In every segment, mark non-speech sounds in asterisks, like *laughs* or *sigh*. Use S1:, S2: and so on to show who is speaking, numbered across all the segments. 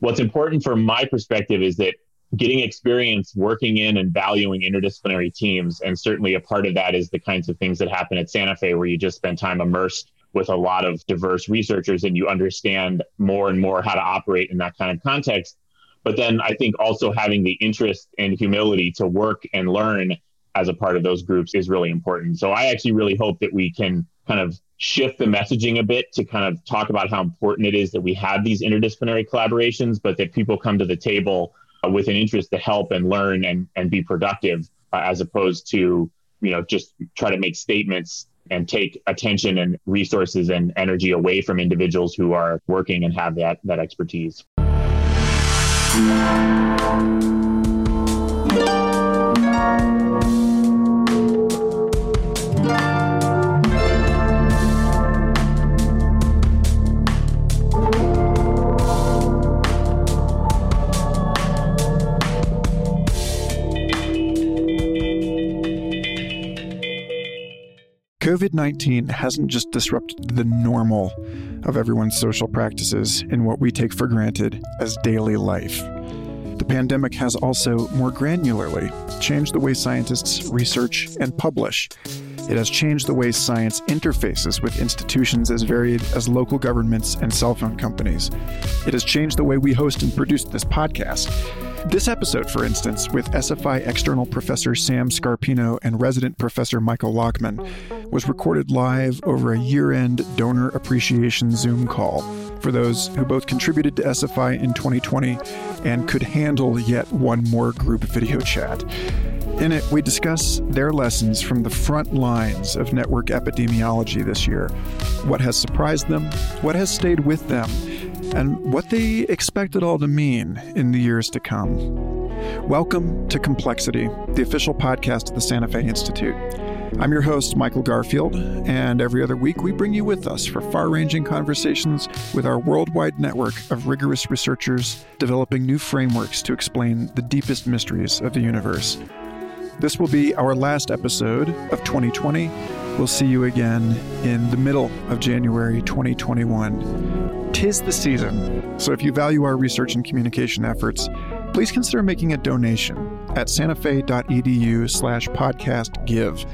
S1: what's important from my perspective is that getting experience working in and valuing interdisciplinary teams. And certainly a part of that is the kinds of things that happen at Santa Fe, where you just spend time immersed with a lot of diverse researchers and you understand more and more how to operate in that kind of context. But then I think also having the interest and humility to work and learn as a part of those groups is really important. So I actually really hope that we can kind of shift the messaging a bit to kind of talk about how important it is that we have these interdisciplinary collaborations, but that people come to the table uh, with an interest to help and learn and, and be productive uh, as opposed to, you know, just try to make statements and take attention and resources and energy away from individuals who are working and have that, that expertise.
S2: COVID 19 hasn't just disrupted the normal of everyone's social practices and what we take for granted as daily life. The pandemic has also, more granularly, changed the way scientists research and publish. It has changed the way science interfaces with institutions as varied as local governments and cell phone companies. It has changed the way we host and produce this podcast. This episode, for instance, with SFI external professor Sam Scarpino and resident professor Michael Lachmann, was recorded live over a year end donor appreciation Zoom call for those who both contributed to SFI in 2020 and could handle yet one more group video chat. In it, we discuss their lessons from the front lines of network epidemiology this year, what has surprised them, what has stayed with them, and what they expect it all to mean in the years to come. Welcome to Complexity, the official podcast of the Santa Fe Institute. I'm your host, Michael Garfield, and every other week we bring you with us for far ranging conversations with our worldwide network of rigorous researchers developing new frameworks to explain the deepest mysteries of the universe. This will be our last episode of 2020. We'll see you again in the middle of January 2021. Tis the season, so if you value our research and communication efforts, please consider making a donation at santafe.edu slash podcast give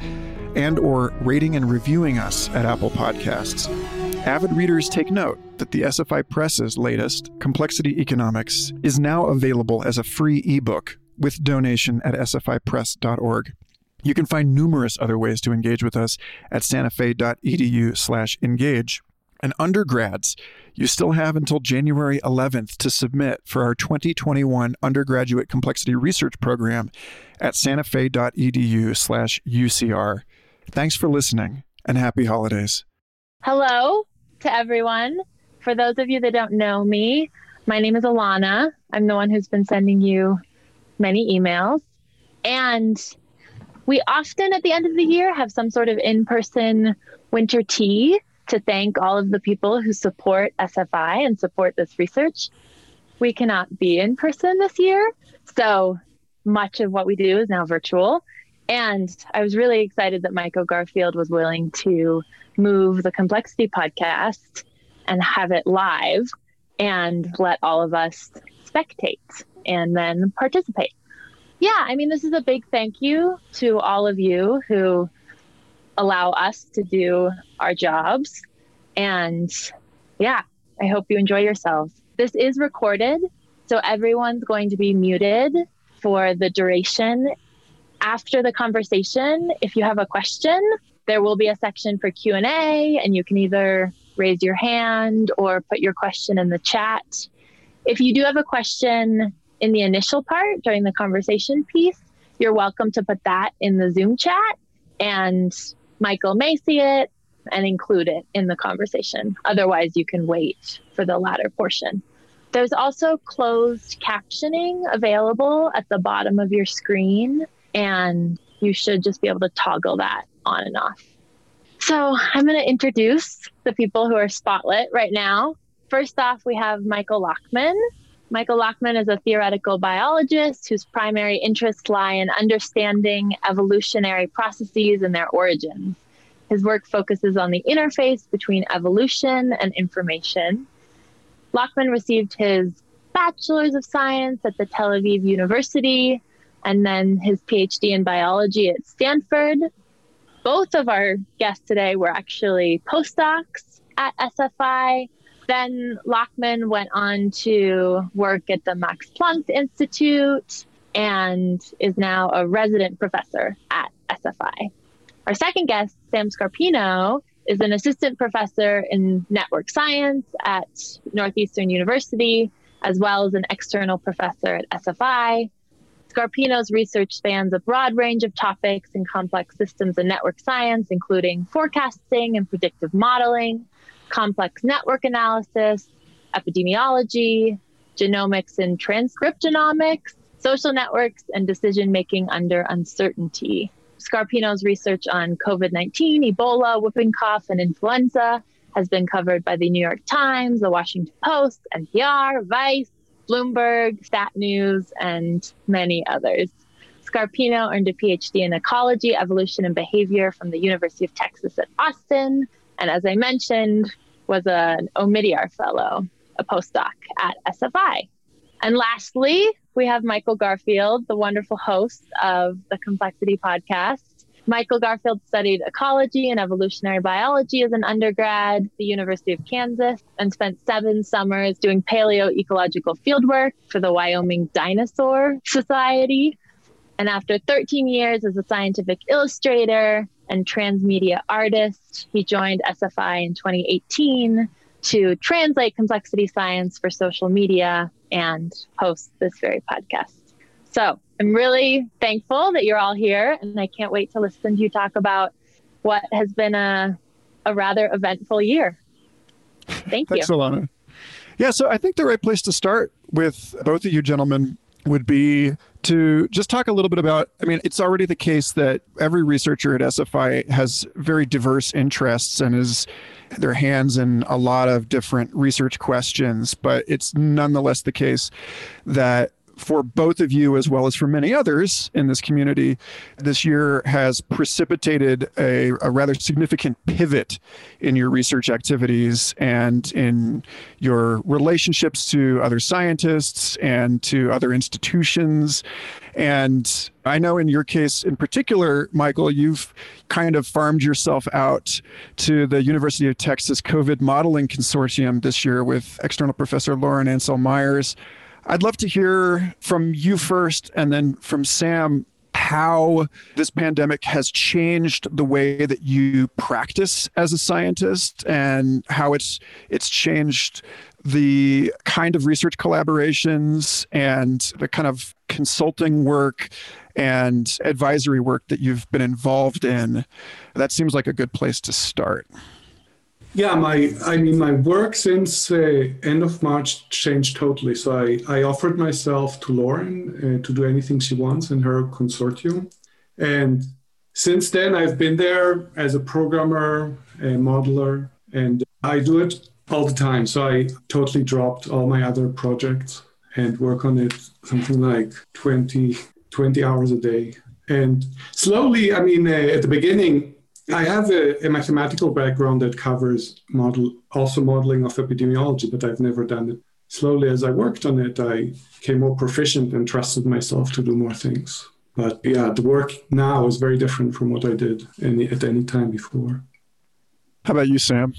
S2: and or rating and reviewing us at Apple Podcasts. Avid readers take note that the SFI Press's latest, Complexity Economics, is now available as a free ebook with donation at sfipress.org. You can find numerous other ways to engage with us at santafe.edu slash engage. And undergrads, you still have until January 11th to submit for our 2021 undergraduate complexity research program at santafe.edu slash UCR. Thanks for listening and happy holidays.
S3: Hello to everyone. For those of you that don't know me, my name is Alana. I'm the one who's been sending you many emails. And we often at the end of the year have some sort of in person winter tea to thank all of the people who support SFI and support this research. We cannot be in person this year. So much of what we do is now virtual. And I was really excited that Michael Garfield was willing to move the Complexity podcast and have it live and let all of us spectate and then participate. Yeah, I mean, this is a big thank you to all of you who allow us to do our jobs. And yeah, I hope you enjoy yourselves. This is recorded, so everyone's going to be muted for the duration. After the conversation, if you have a question, there will be a section for Q&A and you can either raise your hand or put your question in the chat. If you do have a question in the initial part during the conversation piece, you're welcome to put that in the Zoom chat and Michael may see it and include it in the conversation. Otherwise, you can wait for the latter portion. There's also closed captioning available at the bottom of your screen, and you should just be able to toggle that on and off. So, I'm going to introduce the people who are spotlit right now. First off, we have Michael Lachmann. Michael Lachmann is a theoretical biologist whose primary interests lie in understanding evolutionary processes and their origins. His work focuses on the interface between evolution and information. Lachmann received his Bachelor's of Science at the Tel Aviv University and then his PhD in biology at Stanford. Both of our guests today were actually postdocs at SFI. Then Lachmann went on to work at the Max Planck Institute and is now a resident professor at SFI. Our second guest, Sam Scarpino, is an assistant professor in network science at Northeastern University, as well as an external professor at SFI. Scarpino's research spans a broad range of topics in complex systems and network science, including forecasting and predictive modeling, complex network analysis, epidemiology, genomics and transcriptomics, social networks, and decision making under uncertainty. Scarpino's research on COVID 19, Ebola, whooping cough, and influenza has been covered by the New York Times, the Washington Post, NPR, Vice, Bloomberg, Stat News, and many others. Scarpino earned a PhD in ecology, evolution, and behavior from the University of Texas at Austin. And as I mentioned, was an Omidyar Fellow, a postdoc at SFI. And lastly, we have Michael Garfield, the wonderful host of the Complexity podcast. Michael Garfield studied ecology and evolutionary biology as an undergrad at the University of Kansas and spent seven summers doing paleo ecological fieldwork for the Wyoming Dinosaur Society. And after 13 years as a scientific illustrator and transmedia artist, he joined SFI in 2018 to translate complexity science for social media and host this very podcast. So I'm really thankful that you're all here, and I can't wait to listen to you talk about what has been a, a rather eventful year. Thank
S2: you.
S3: Thanks,
S2: Alana. Yeah, so I think the right place to start with both of you gentlemen would be to just talk a little bit about I mean, it's already the case that every researcher at SFI has very diverse interests and is their hands in a lot of different research questions, but it's nonetheless the case that for both of you, as well as for many others in this community, this year has precipitated a, a, rather significant pivot in your research activities and in your relationships to other scientists and to other institutions. And I know in your case in particular, Michael, you've kind of farmed yourself out to the University of Texas COVID Modeling Consortium this year with external professor Lauren Ancel Myers. I'd love to hear from you first and then from Sam how this pandemic has changed the way that you practice as a scientist and how it's it's changed the kind of research collaborations and the kind of consulting work and advisory work that you've been involved in. That seems like a good place to start.
S4: Yeah, my I mean my work since uh, end of March changed totally. So I, I offered myself to Lauren uh, to do anything she wants in her consortium, and since then I've been there as a programmer, a modeler, and I do it all the time. So I totally dropped all my other projects and work on it something like 20, 20 hours a day. And slowly, I mean, uh, at the beginning, I have a, a, mathematical background that covers model, also modeling of epidemiology, but I've never done it. Slowly, as I worked on it, I became more proficient and trusted myself to do more things. But yeah, the work now is very different from what I did any, at any time before.
S2: How about you, Sam?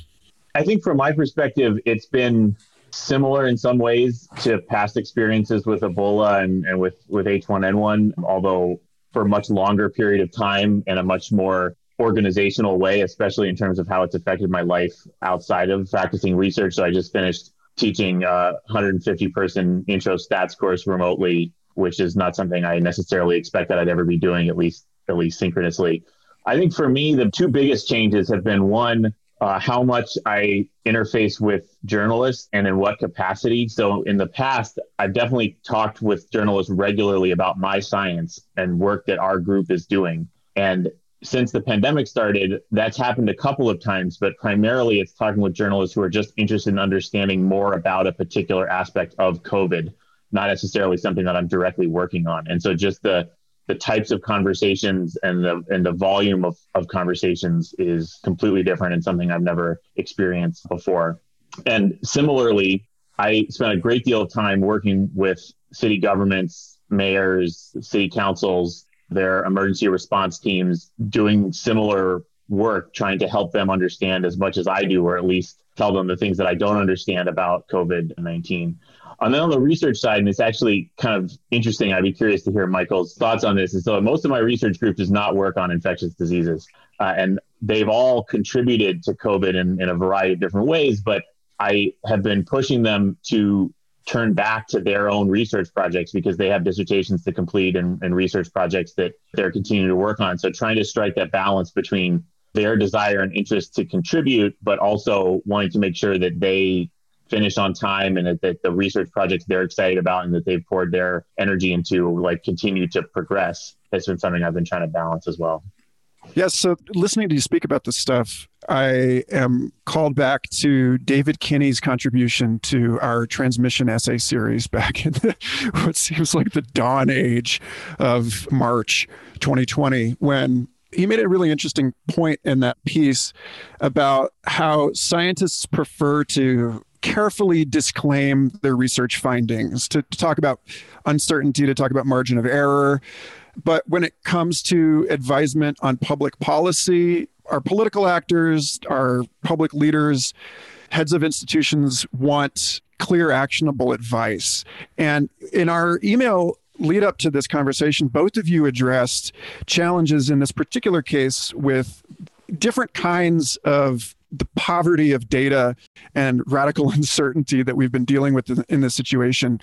S1: I think from my perspective, it's been similar in some ways to past experiences with Ebola and, and with, with H1N1, although for a much longer period of time and a much more organizational way, especially in terms of how it's affected my life outside of practicing research. So I just finished teaching a 150 person intro stats course remotely, which is not something I necessarily expect that I'd ever be doing, at least at least synchronously. I think for me, the two biggest changes have been one, uh, how much I interface with journalists and in what capacity. So in the past, I've definitely talked with journalists regularly about my science and work that our group is doing. And since the pandemic started, that's happened a couple of times, but primarily it's talking with journalists who are just interested in understanding more about a particular aspect of COVID, not necessarily something that I'm directly working on. And so just the the types of conversations and the and the volume of, of conversations is completely different and something I've never experienced before. And similarly, I spent a great deal of time working with city governments, mayors, city councils, their emergency response teams, doing similar work, trying to help them understand as much as I do, or at least tell them the things that I don't understand about COVID 19. And then on the research side, and it's actually kind of interesting, I'd be curious to hear Michael's thoughts on this. Is so most of my research group does not work on infectious diseases, uh, and they've all contributed to COVID in, in a variety of different ways. But I have been pushing them to turn back to their own research projects because they have dissertations to complete and, and research projects that they're continuing to work on. So trying to strike that balance between their desire and interest to contribute, but also wanting to make sure that they finish on time and that, that, the research projects they're excited about and that they've poured their energy into like continue to progress has been something I've been trying to balance as well.
S2: Yes. So listening to you speak about this stuff, I am called back to David Kinney's contribution to our transmission essay series back in the, *laughs* what seems like the dawn age of March 2020, when he made a really interesting point in that piece about how scientists prefer to carefully disclaim their research findings, to, to talk about uncertainty, to talk about margin of error. But when it comes to advisement on public policy, our political actors, our public leaders, heads of institutions want clear, actionable advice. And in our email lead up to this conversation, both of you addressed challenges in this particular case with different kinds of the poverty of data and radical *laughs* uncertainty that we've been dealing with in, this situation.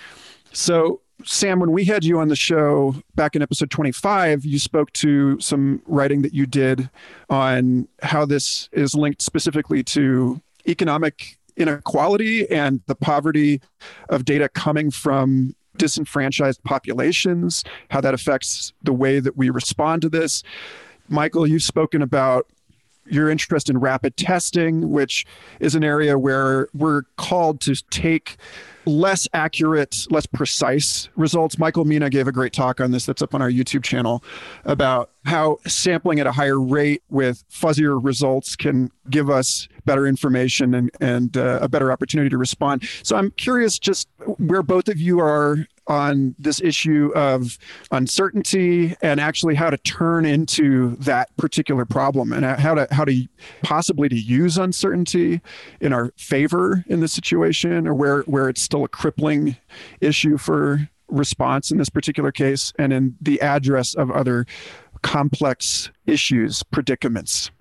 S2: So, Sam, when we had you on the show back in episode 25, you spoke to some writing that you did on how this is linked specifically to economic inequality and the poverty of data coming from disenfranchised populations, how that affects the way that we respond to this. Michael, you've spoken about your interest in rapid testing, which is an area where we're called to take less accurate, less precise results. Michael Mina gave a great talk on this that's up on our YouTube channel about how sampling at a higher rate with fuzzier results can give us better information and, and uh, a better opportunity to respond. So I'm curious just where both of you are on this issue of uncertainty and actually how to turn into that particular problem and how to how to possibly to use uncertainty in our favor in this situation or where where it's still a crippling issue for response in this particular case and in the address of other complex issues predicaments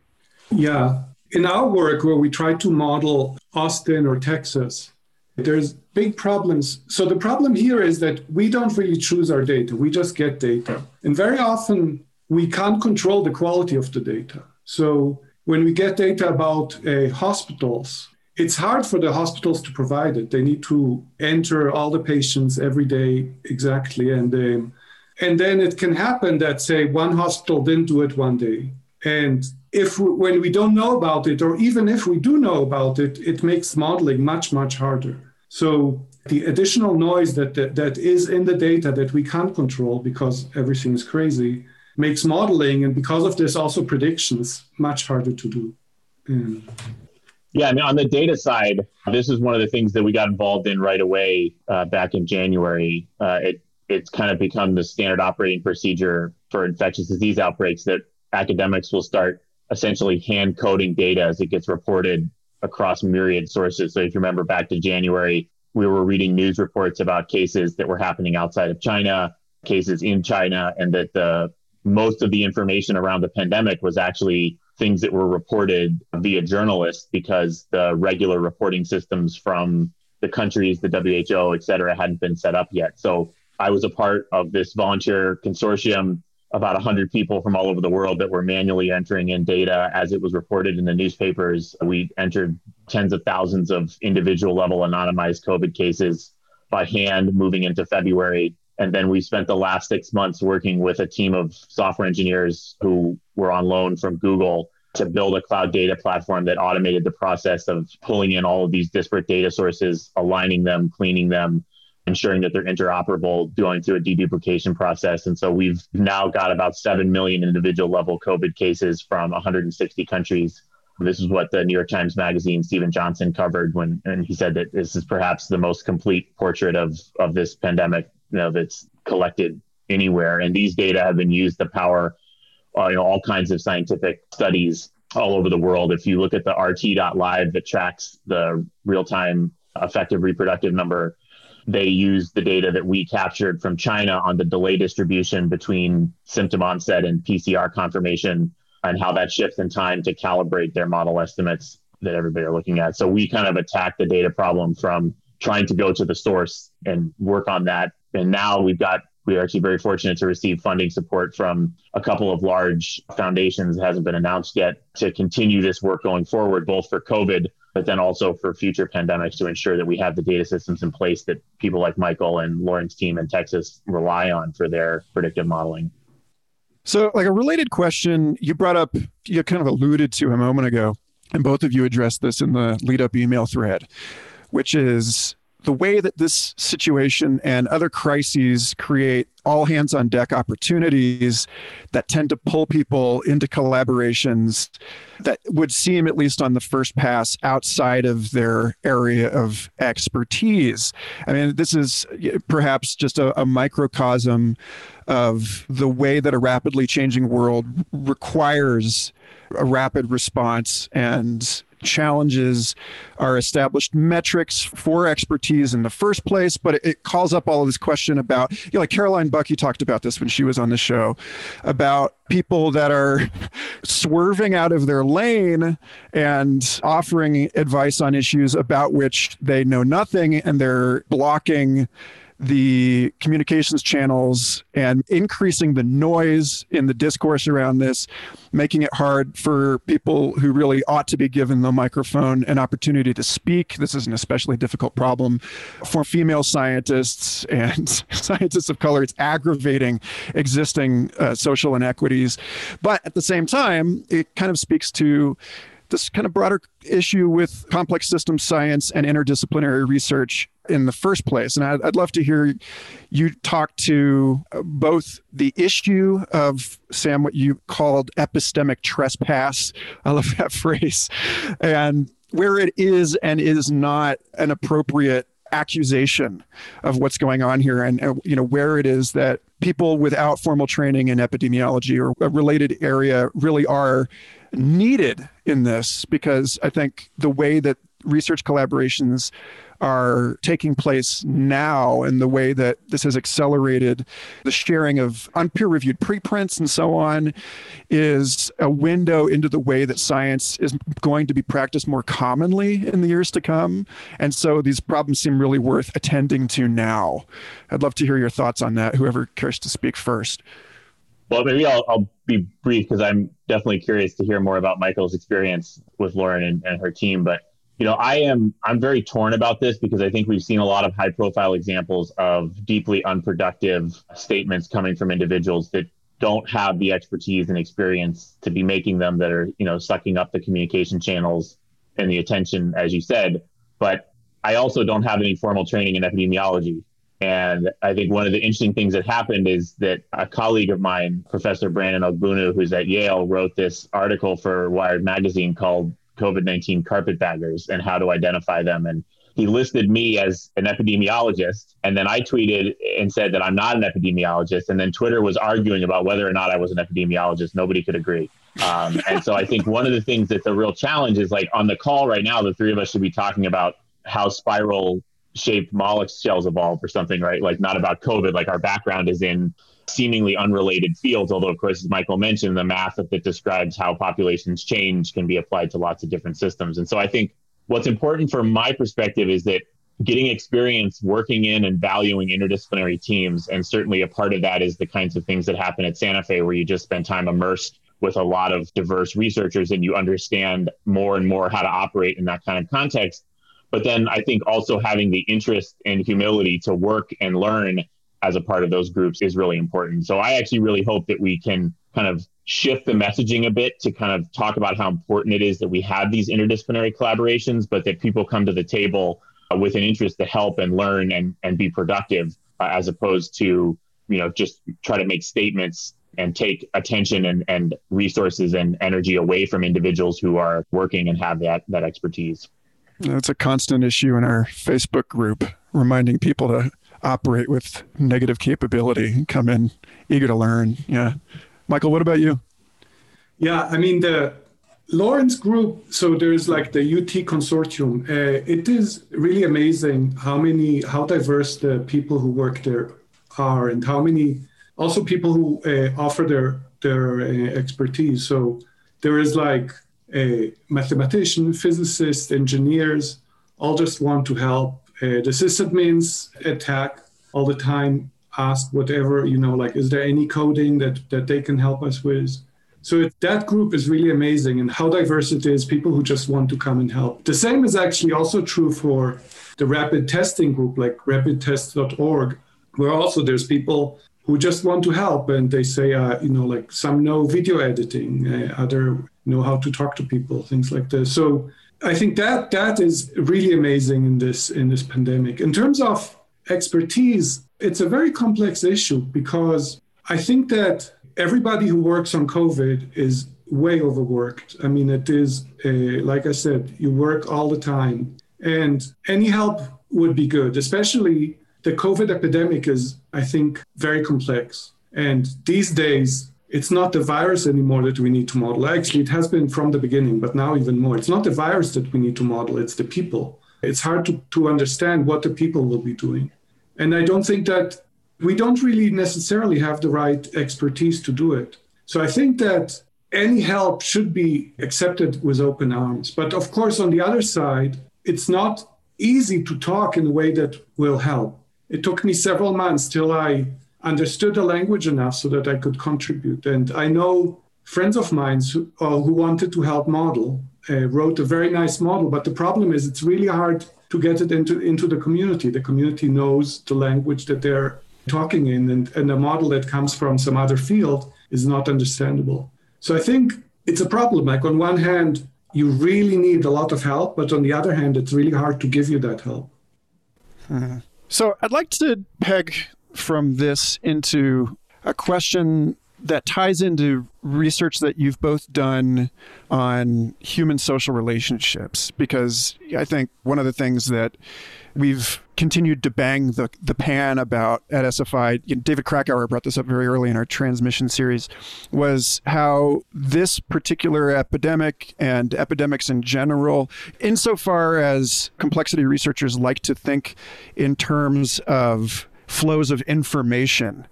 S4: yeah in our work where we try to model austin or texas there's big problems. So the problem here is that we don't really choose our data. We just get data. And very often we can't control the quality of the data. So when we get data about uh, hospitals, it's hard for the hospitals to provide it. They need to enter all the patients every day exactly. And, and then it can happen that, say, one hospital didn't do it one day. And if we, when we don't know about it, or even if we do know about it, it makes modeling much, much harder. So the additional noise that, that, that is in the data that we can't control because everything is crazy makes modeling and because of this also predictions much harder to do.
S1: Yeah. Yeah, I mean, on the data side, this is one of the things that we got involved in right away uh, back in January. Uh, it it's kind of become the standard operating procedure for infectious disease outbreaks that academics will start essentially hand coding data as it gets reported across myriad sources. So if you remember back to January, we were reading news reports about cases that were happening outside of China, cases in China, and that the most of the information around the pandemic was actually things that were reported via journalists because the regular reporting systems from the countries, the WHO, et cetera, hadn't been set up yet. So I was a part of this volunteer consortium about 100 people from all over the world that were manually entering in data as it was reported in the newspapers. We entered tens of thousands of individual level anonymized COVID cases by hand moving into February. And then we spent the last six months working with a team of software engineers who were on loan from Google to build a cloud data platform that automated the process of pulling in all of these disparate data sources, aligning them, cleaning them, ensuring that they're interoperable, going through a deduplication process. And so we've now got about 7 million individual level COVID cases from 160 countries This is what the New York Times Magazine Steven Johnson covered when, and he said that this is perhaps the most complete portrait of of this pandemic, you know, that's collected anywhere. And these data have been used to power, Uh, you know, all kinds of scientific studies all over the world. If you look at the RT.live that tracks the real time effective reproductive number, they use the data that we captured from China on the delay distribution between symptom onset and PCR confirmation and how that shifts in time to calibrate their model estimates that everybody are looking at. So we kind of attack the data problem from trying to go to the source and work on that. And now we've got we are actually very fortunate to receive funding support from a couple of large foundations it hasn't been announced yet to continue this work going forward both for covid but then also for future pandemics to ensure that we have the data systems in place that people like michael and lauren's team in texas rely on for their predictive modeling.
S2: So, like a related question, you brought up, you kind of alluded to a moment ago, and both of you addressed this in the lead up email thread, which is the way that this situation and other crises create all hands on deck opportunities that tend to pull people into collaborations that would seem, at least on the first pass, outside of their area of expertise. I mean, this is perhaps just a, a microcosm of the way that a rapidly changing world requires a rapid response and challenges our established metrics for expertise in the first place, but it, calls up all of this question about, you know, like Caroline Buckee talked about this when she was on the show, about people that are *laughs* swerving out of their lane and offering advice on issues about which they know nothing and they're blocking the communications channels and increasing the noise in the discourse around this, making it hard for people who really ought to be given the microphone an opportunity to speak. This is an especially difficult problem for female scientists and *laughs* scientists of color. It's aggravating existing uh, social inequities. But at the same time, it kind of speaks to this kind of broader issue with complex system science and interdisciplinary research in the first place. And I'd, I'd, love to hear you talk to uh, both the issue of, Sam, what you called epistemic trespass. I love *laughs* that phrase. And where it is and is not an appropriate accusation of what's going on here and you know where it is that people without formal training in epidemiology or a related area really are needed in this because I think the way that research collaborations are taking place now and the way that this has accelerated the sharing of unpeer reviewed preprints and so on is a window into the way that science is going to be practiced more commonly in the years to come. And so these problems seem really worth attending to now. I'd love to hear your thoughts on that, whoever cares to speak first.
S1: Well, maybe I'll, I'll be brief because I'm definitely curious to hear more about Michael's experience with Lauren and, and her team. But you know, I am I'm very torn about this because I think we've seen a lot of high profile examples of deeply unproductive statements coming from individuals that don't have the expertise and experience to be making them that are, you know, sucking up the communication channels and the attention, as you said. But I also don't have any formal training in epidemiology. And I think one of the interesting things that happened is that a colleague of mine, Professor Brandon Ogbunu, who's at Yale, wrote this article for Wired Magazine called COVID 19 Carpetbaggers and How to Identify Them. And he listed me as an epidemiologist. And then I tweeted and said that I'm not an epidemiologist. And then Twitter was arguing about whether or not I was an epidemiologist. Nobody could agree. Um, and so I think one of the things that's a real challenge is like on the call right now, the three of us should be talking about how spiral shaped mollusk shells evolved or something, right? Like not about COVID. Like our background is in seemingly unrelated fields, although of course, as Michael mentioned, the math that describes how populations change can be applied to lots of different systems. And so I think what's important from my perspective is that getting experience working in and valuing interdisciplinary teams, and certainly a part of that is the kinds of things that happen at Santa Fe, where you just spend time immersed with a lot of diverse researchers and you understand more and more how to operate in that kind of context but then I think also having the interest and humility to work and learn as a part of those groups is really important. So I actually really hope that we can kind of shift the messaging a bit to kind of talk about how important it is that we have these interdisciplinary collaborations, but that people come to the table uh, with an interest to help and learn and, and be productive uh, as opposed to, you know, just try to make statements and take attention and, and resources and energy away from individuals who are working and have that that expertise.
S2: It's a constant issue in our Facebook group, reminding people to operate with negative capability, come in eager to learn. Yeah. Michael, what about you?
S4: Yeah, I mean, the Lauren's group, so there's like the UT consortium. Uh, it is really amazing how many, how diverse the people who work there are, and how many also people who uh, offer their their uh, expertise. So there is like a mathematician, physicists, engineers, all just want to help. Uh, the sysadmins attack all the time, ask whatever you know, like, is there any coding that that they can help us with? So it, that group is really amazing and how diverse it is, people who just want to come and help. The same is actually also true for the rapid testing group, like rapidtest.org, where also there's people who just want to help and they say, uh, you know, like some know video editing, uh, other know how to talk to people, things like this. So I think that that is really amazing in this in this pandemic. In terms of expertise, it's a very complex issue because I think that everybody who works on COVID is way overworked. I mean, it is, a, like I said, you work all the time, and any help would be good, especially the COVID epidemic is, I think, very complex. And these days, it's not the virus anymore that we need to model. Actually, it has been from the beginning, but now even more. It's not the virus that we need to model, it's the people. It's hard to, to understand what the people will be doing. And I don't think that we don't really necessarily have the right expertise to do it. So I think that any help should be accepted with open arms. But of course, on the other side, it's not easy to talk in a way that will help. It took me several months till I understood the language enough so that I could contribute. And I know friends of mine who, uh, who wanted to help model uh, wrote a very nice model, but the problem is it's really hard to get it into, into the community. The community knows the language that they're talking in, and, and a model that comes from some other field is not understandable. So I think it's a problem. Like, on one hand, you really need a lot of help, but on the other hand, it's really hard to give you that help.
S2: Mm-hmm. So I'd like to peg from this into a question that ties into research that you've both done on human social relationships because I think one of the things that we've continued to bang the, the pan about at SFI, you know, David Krakauer brought this up very early in our transmission series, was how this particular epidemic and epidemics in general, insofar as complexity researchers like to think in terms of flows of information,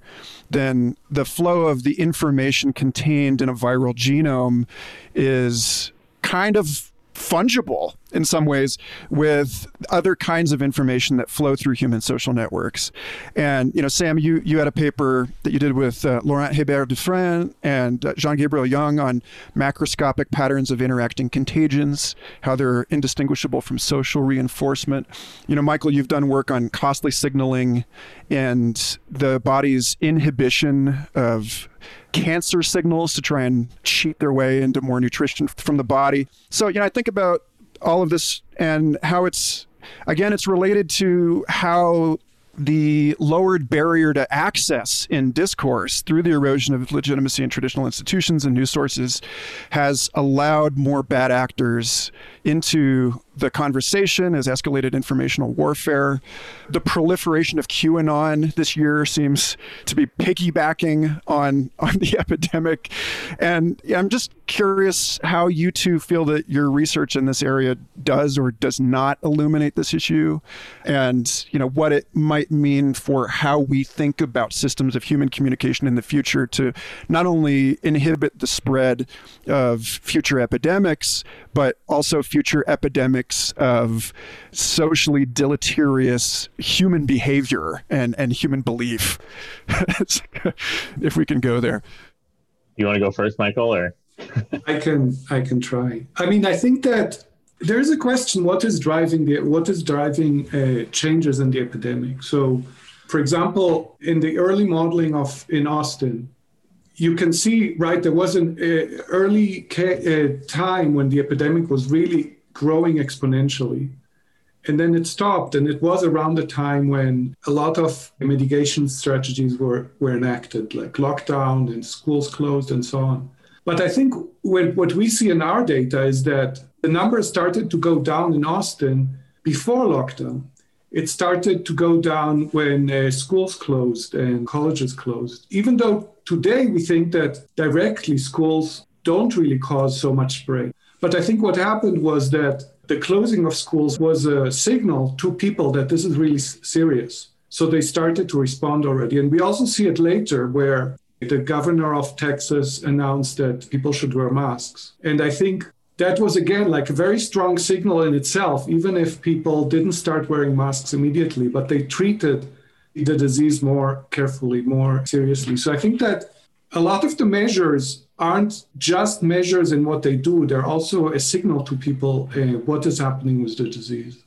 S2: then the flow of the information contained in a viral genome is kind of fungible in some ways with other kinds of information that flow through human social networks. And, you know, Sam, you, you had a paper that you did with uh, Laurent Hebert Dufresne and uh, Jean Gabriel Young on macroscopic patterns of interacting contagions, how they're indistinguishable from social reinforcement. You know, Michael, you've done work on costly signaling and the body's inhibition of cancer signals to try and cheat their way into more nutrition from the body. So, you know, I think about all of this and how it's again it's related to how the lowered barrier to access in discourse through the erosion of legitimacy in traditional institutions and news sources has allowed more bad actors into the conversation, has escalated informational warfare. The proliferation of QAnon this year seems to be piggybacking on, *laughs* on the epidemic. And I'm just curious how you two feel that your research in this area does or does not illuminate this issue and you know what it might mean for how we think about systems of human communication in the future to not only inhibit the spread of future epidemics but also future epidemics of socially deleterious human behavior and, and human belief, *laughs* if we can go there.
S1: You want to go first, Michael, or?
S4: I can I can try. I mean, I think that there is a question: what is driving the what is driving uh, changes in the epidemic? So, for example, in the early modeling of in Austin, you can see, right, there was an uh, early ca- uh, time when the epidemic was really growing exponentially. and then it stopped. And it was around the time when a lot of mitigation strategies were, were enacted, like lockdown and schools closed and so on. But I think what we see in our data is that the numbers started to go down in Austin before lockdown. It started to go down when uh, schools closed and colleges closed. Even though today we think that directly schools don't really cause so much spread. But I think what happened was that the closing of schools was a signal to people that this is really serious. So they started to respond already. And we also see it later where the governor of Texas announced that people should wear masks. And I think that was again like a very strong signal in itself, even if people didn't start wearing masks immediately, but they treated the disease more carefully, more seriously. So I think that a lot of the measures aren't just measures in what they do, they're also a signal to people uh, what is happening with the disease.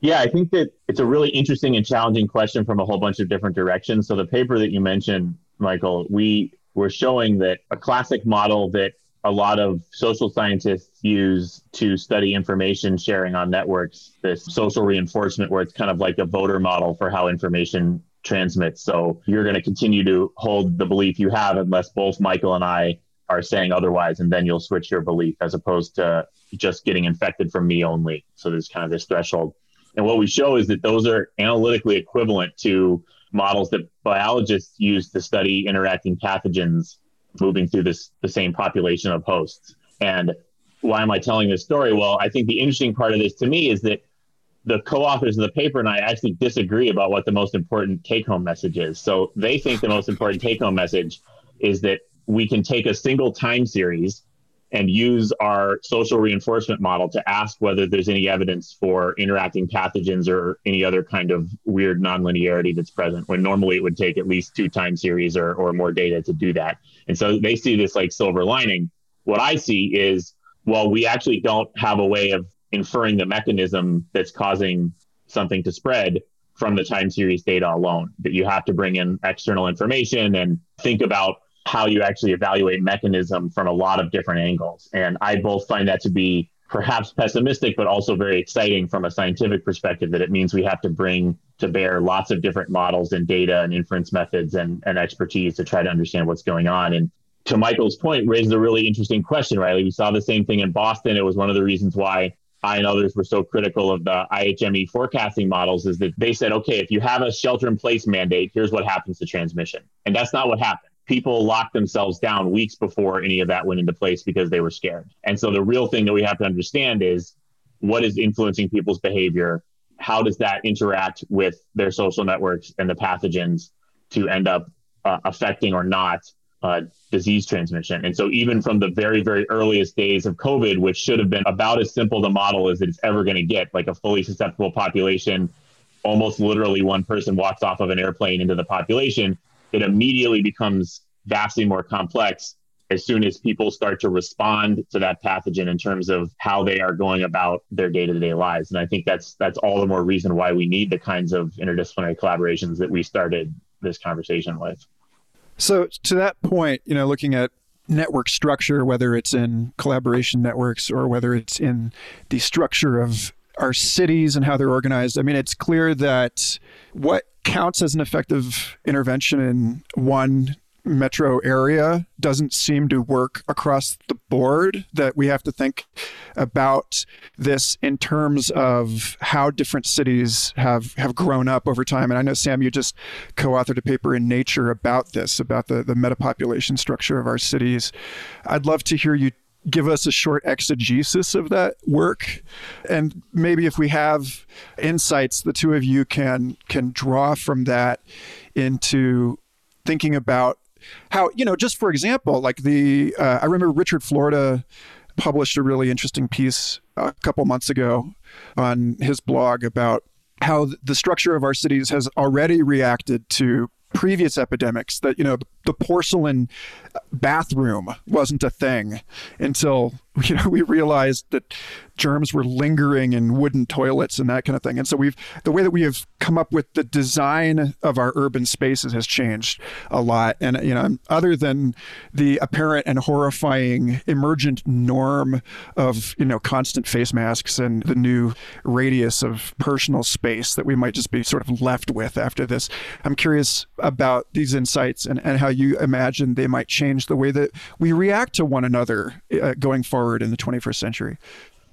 S1: Yeah, I think that it's a really interesting and challenging question from a whole bunch of different directions. So, the paper that you mentioned, Michael, we were showing that a classic model that a lot of social scientists use to study information sharing on networks, this social reinforcement, where it's kind of like a voter model for how information transmits. So you're going to continue to hold the belief you have unless both Michael and I are saying otherwise, and then you'll switch your belief as opposed to just getting infected from me only. So there's kind of this threshold. And what we show is that those are analytically equivalent to models that biologists use to study interacting pathogens moving through this the same population of hosts. And why am I telling this story? Well, I think the interesting part of this to me is that the co-authors of the paper and I actually disagree about what the most important take-home message is. So they think the most important take-home message is that we can take a single time series and use our social reinforcement model to ask whether there's any evidence for interacting pathogens or any other kind of weird nonlinearity that's present when normally it would take at least two time series or, or more data to do that. And so they see this like silver lining. What I see is, well, we actually don't have a way of inferring the mechanism that's causing something to spread from the time series data alone. That you have to bring in external information and think about how you actually evaluate mechanism from a lot of different angles. And I both find that to be perhaps pessimistic, but also very exciting from a scientific perspective that it means we have to bring to bear lots of different models and data and inference methods and, and expertise to try to understand what's going on. And to Michael's point, raises a really interesting question, Riley. We saw the same thing in Boston. It was one of the reasons why I and others were so critical of the IHME forecasting models is that they said, okay, if you have a shelter in place mandate, here's what happens to transmission. And that's not what happened. People locked themselves down weeks before any of that went into place because they were scared. And so the real thing that we have to understand is what is influencing people's behavior? How does that interact with their social networks and the pathogens to end up uh, affecting or not uh, disease transmission. And so, even from the very, very earliest days of COVID, which should have been about as simple to model as it's ever going to get, like a fully susceptible population, almost literally one person walks off of an airplane into the population, it immediately becomes vastly more complex as soon as people start to respond to that pathogen in terms of how they are going about their day-to-day lives and i think that's that's all the more reason why we need the kinds of interdisciplinary collaborations that we started this conversation with
S2: so, to that point, you know, looking at network structure, whether it's in collaboration networks or whether it's in the structure of our cities and how they're organized, I mean, it's clear that what counts as an effective intervention in one metro area doesn't seem to work across the board that we have to think about this in terms of how different cities have have grown up over time. And i know sam you just co-authored a paper in nature about this about the the metapopulation structure of our cities. I'd love to hear you give us a short exegesis of that work. And maybe if we have insights the two of you can can draw from that into thinking about how you know just for example like the uh, i remember richard florida published a really interesting piece a couple months ago on his blog about how the structure of our cities has already reacted to previous epidemics that you know the porcelain bathroom wasn't a thing until *laughs* you know we realized that germs were lingering in wooden toilets and that kind of thing. And so we've the way that we have come up with the design of our urban spaces has changed a lot. And you know, other than the apparent and horrifying emergent norm of you know constant face masks and the new radius of personal space that we might just be sort of left with after this, I'm curious about these insights and, and how you imagine they might change the way that we react to one another uh, going forward in the 21st century.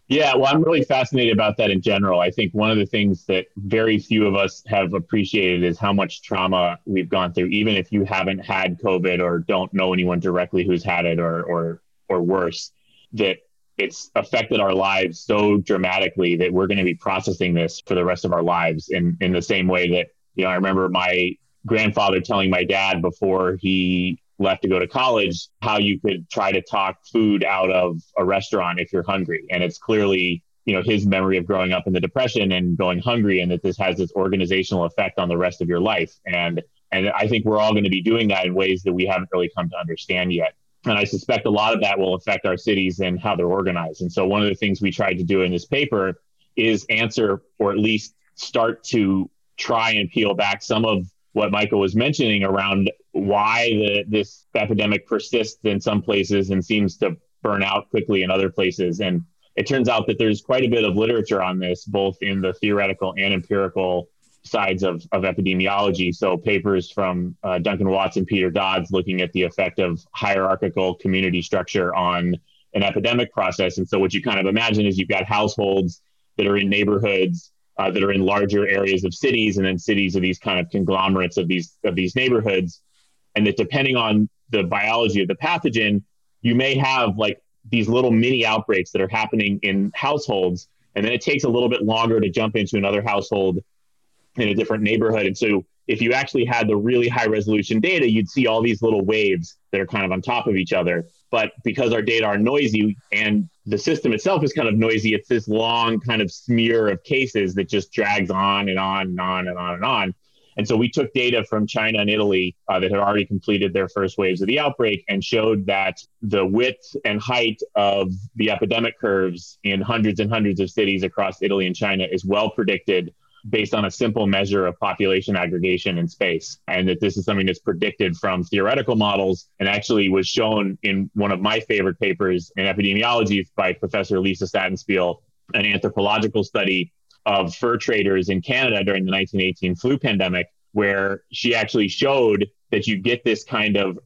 S1: Yeah, well, I'm really fascinated about that in general. I think one of the things that very few of us have appreciated is how much trauma we've gone through, even if you haven't had COVID or don't know anyone directly who's had it or or or worse, that it's affected our lives so dramatically that we're going to be processing this for the rest of our lives in in the same way that, you know, I remember my grandfather telling my dad before he left to go to college, how you could try to talk food out of a restaurant if you're hungry. And it's clearly, you know, his memory of growing up in the depression and going hungry and that this has this organizational effect on the rest of your life. And and I think we're all going to be doing that in ways that we haven't really come to understand yet. And I suspect a lot of that will affect our cities and how they're organized. And so one of the things we tried to do in this paper is answer or at least start to try and peel back some of what Michael was mentioning around why the, this epidemic persists in some places and seems to burn out quickly in other places. And it turns out that there's quite a bit of literature on this, both in the theoretical and empirical sides of, of epidemiology. So papers from uh, Duncan Watts and Peter Dodds looking at the effect of hierarchical community structure on an epidemic process. And so what you kind of imagine is you've got households that are in neighborhoods uh, that are in larger areas of cities, and then cities are these kind of conglomerates of these of these neighborhoods and that depending on the biology of the pathogen, you may have like these little mini outbreaks that are happening in households, and then it takes a little bit longer to jump into another household in a different neighborhood. And so, if you actually had the really high resolution data, you'd see all these little waves that are kind of on top of each other. But because our data are noisy and the system itself is kind of noisy, it's this long kind of smear of cases that just drags on and on and on and on and on. And so we took data from China and Italy uh, that had already completed their first waves of the outbreak and showed that the width and height of the epidemic curves in hundreds and hundreds of cities across Italy and China is well predicted based on a simple measure of population aggregation in space. And that this is something that's predicted from theoretical models and actually was shown in one of my favorite papers in epidemiology by Professor Lisa Sattenspiel, an anthropological study of fur traders in Canada during the 1918 flu pandemic, where she actually showed that you get this kind of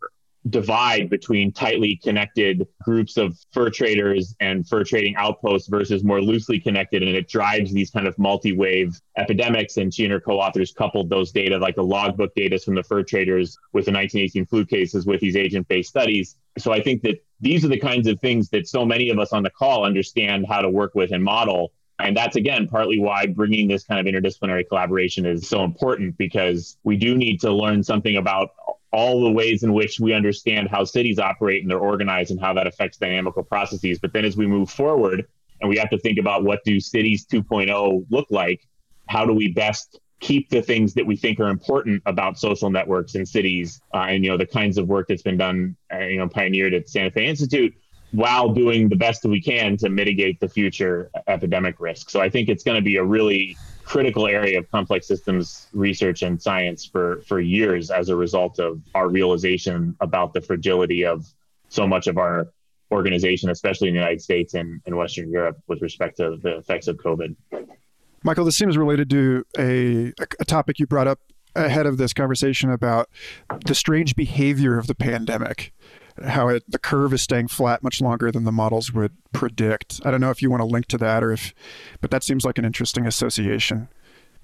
S1: divide between tightly connected groups of fur traders and fur trading outposts versus more loosely connected. And it drives these kind of multi wave epidemics. And she and her co authors coupled those data, like the logbook data from the fur traders with the 1918 flu cases, with these agent based studies. So I think that these are the kinds of things that so many of us on the call understand how to work with and model and that's again partly why bringing this kind of interdisciplinary collaboration is so important because we do need to learn something about all the ways in which we understand how cities operate and they're organized and how that affects dynamical processes. But then as we move forward and we have to think about what do cities 2.0 look like, how do we best keep the things that we think are important about social networks in cities uh, and you know the kinds of work that's been done uh, you know pioneered at Santa Fe Institute while doing the best that we can to mitigate the future epidemic risk. So I think it's going to be a really critical area of complex systems research and science for for years as a result of our realization about the fragility of so much of our organization, especially in the United States and in Western Europe, with respect to the effects of COVID.
S2: Michael, this seems related to a, a topic you brought up ahead of this conversation about the strange behavior of the pandemic how it, the curve is staying flat much longer than the models would predict. I don't know if you want to link to that or if, but that seems like an interesting association.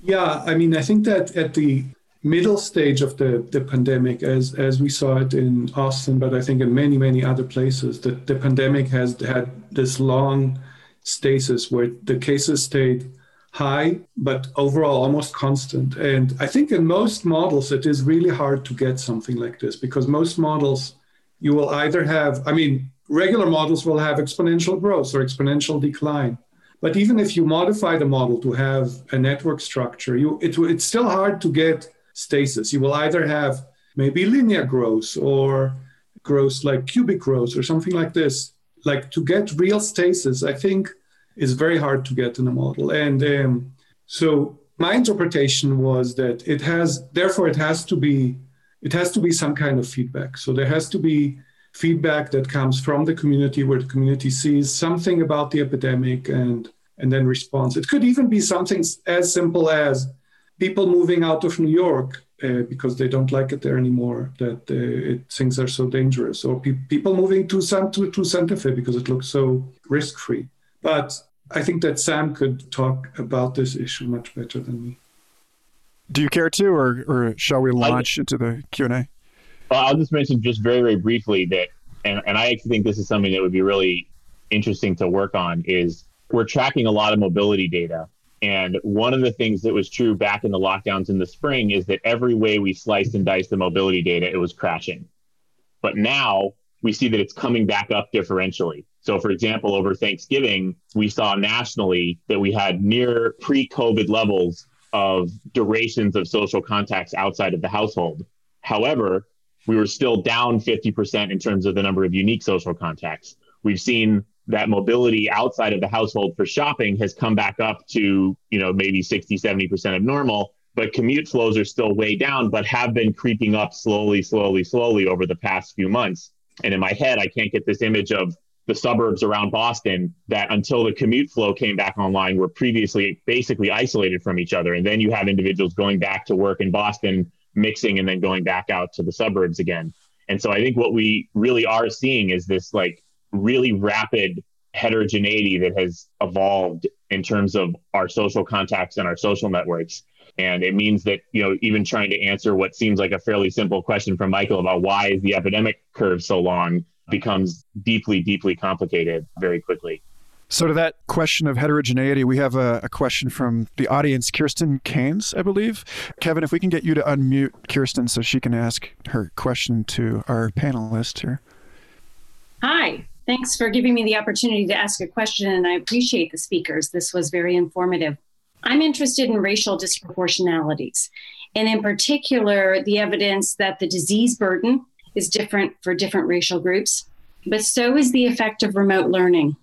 S4: Yeah, I mean, I think that at the middle stage of the, the pandemic, as as we saw it in Austin, but I think in many many other places, that the pandemic has had this long stasis where the cases stayed high, but overall almost constant. And I think in most models, it is really hard to get something like this because most models you will either have, I mean, regular models will have exponential growth or exponential decline. But even if you modify the model to have a network structure, you, it, it's still hard to get stasis. You will either have maybe linear growth or growth like cubic growth or something like this. Like to get real stasis, I think is very hard to get in a model. And um, so my interpretation was that it has, therefore, it has to be, it has to be some kind of feedback. So there has to be feedback that comes from the community where the community sees something about the epidemic and and then responds. It could even be something as simple as people moving out of New York uh, because they don't like it there anymore, that uh, it, things are so dangerous, or pe- people moving to, San, to, to Santa Fe because it looks so risk free. But I think that Sam could talk about this issue much better than me.
S2: Do you care to, or, or shall we launch into the Q&A?
S1: Well, I'll just mention just very, very briefly that, and, and I actually think this is something that would be really interesting to work on is we're tracking a lot of mobility data. And one of the things that was true back in the lockdowns in the spring is that every way we sliced and diced the mobility data, it was crashing. But now we see that it's coming back up differentially. So, for example, over Thanksgiving, we saw nationally that we had near pre COVID levels of durations of social contacts outside of the household. However, we were still down 50% in terms of the number of unique social contacts. We've seen that mobility outside of the household for shopping has come back up to, you know, maybe 60, 70% of normal, but commute flows are still way down, but have been creeping up slowly, slowly, slowly over the past few months. And in my head, I can't get this image of the suburbs around Boston that until the commute flow came back online were previously basically isolated from each other. And then you have individuals going back to work in Boston, mixing and then going back out to the suburbs again. And so I think what we really are seeing is this like really rapid heterogeneity that has evolved in terms of our social contacts and our social networks. And it means that, you know, even trying to answer what seems like a fairly simple question from Michael about why is the epidemic curve so long becomes deeply, deeply complicated very quickly.
S2: So, to that question of heterogeneity, we have a, a, question from the audience, Kirsten Keynes, I believe. Kevin, if we can get you to unmute Kirsten so she can ask her question to our panelist here.
S5: Hi, Thanks for giving me the opportunity to ask a question, and I appreciate the speakers. This was very informative. I'm interested in racial disproportionalities, and in particular, the evidence that the disease burden is different for different racial groups, but so is the effect of remote learning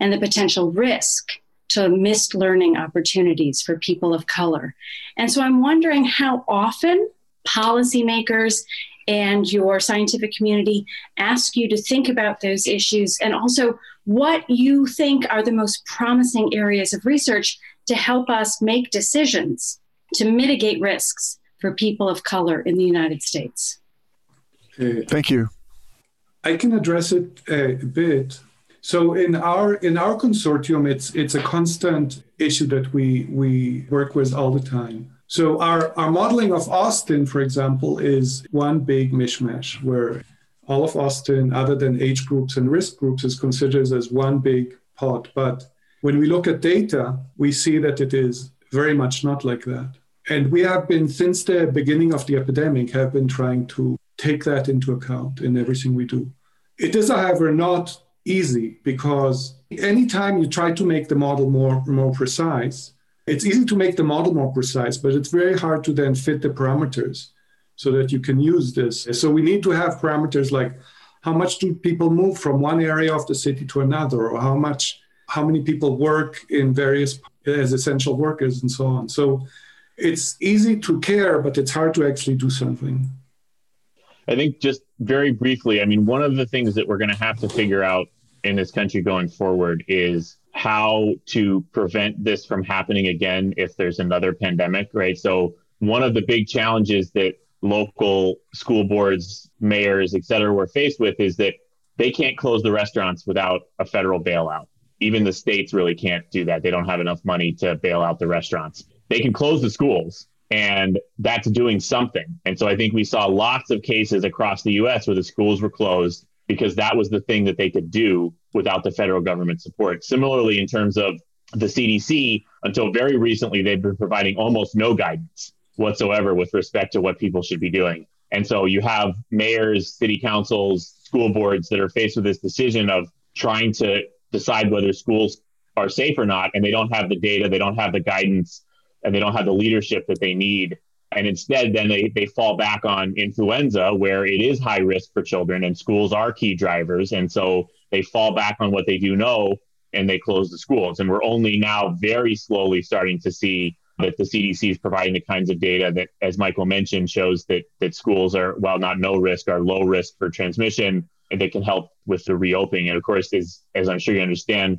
S5: and the potential risk to missed learning opportunities for people of color. And so I'm wondering how often policymakers and your scientific community ask you to think about those issues and also what you think are the most promising areas of research to help us make decisions to mitigate risks for people of color in the United States.
S2: Uh, Thank you.
S4: I can address it a bit. So in our in our consortium, it's it's a constant issue that we we work with all the time. So our, our modeling of Austin, for example, is one big mishmash where all of Austin, other than age groups and risk groups, is considered as one big pot. But when we look at data, we see that it is very much not like that. And we have been, since the beginning of the epidemic, have been trying to take that into account in everything we do. It is, however, not easy because anytime you try to make the model more, more precise, it's easy to make the model more precise, but it's very hard to then fit the parameters so that you can use this. So we need to have parameters like how much do people move from one area of the city to another, or how much, how many people work in various as essential workers, and so on. So it's easy to care, but it's hard to actually do something.
S1: I think just very briefly, I mean, one of the things that we're going to have to figure out in this country going forward is how to prevent this from happening again if there's another pandemic, right? So, one of the big challenges that local school boards, mayors, et cetera, were faced with is that they can't close the restaurants without a federal bailout. Even the states really can't do that. They don't have enough money to bail out the restaurants. They can close the schools, and that's doing something. And so I think we saw lots of cases across the US where the schools were closed because that was the thing that they could do without the federal government support. Similarly, in terms of the CDC, until very recently, they've been providing almost no guidance whatsoever with respect to what people should be doing. And so you have mayors, city councils, school boards that are faced with this decision of trying to decide whether schools are safe or not, and they don't have the data, they don't have the guidance, and they don't have the leadership that they need And instead, then they, they fall back on influenza, where it is high risk for children and schools are key drivers. And so they fall back on what they do know and they close the schools. And we're only now very slowly starting to see that the CDC is providing the kinds of data that, as Michael mentioned, shows that that schools are, while not no risk, are low risk for transmission, and they can help with the reopening. And of course, as as I'm sure you understand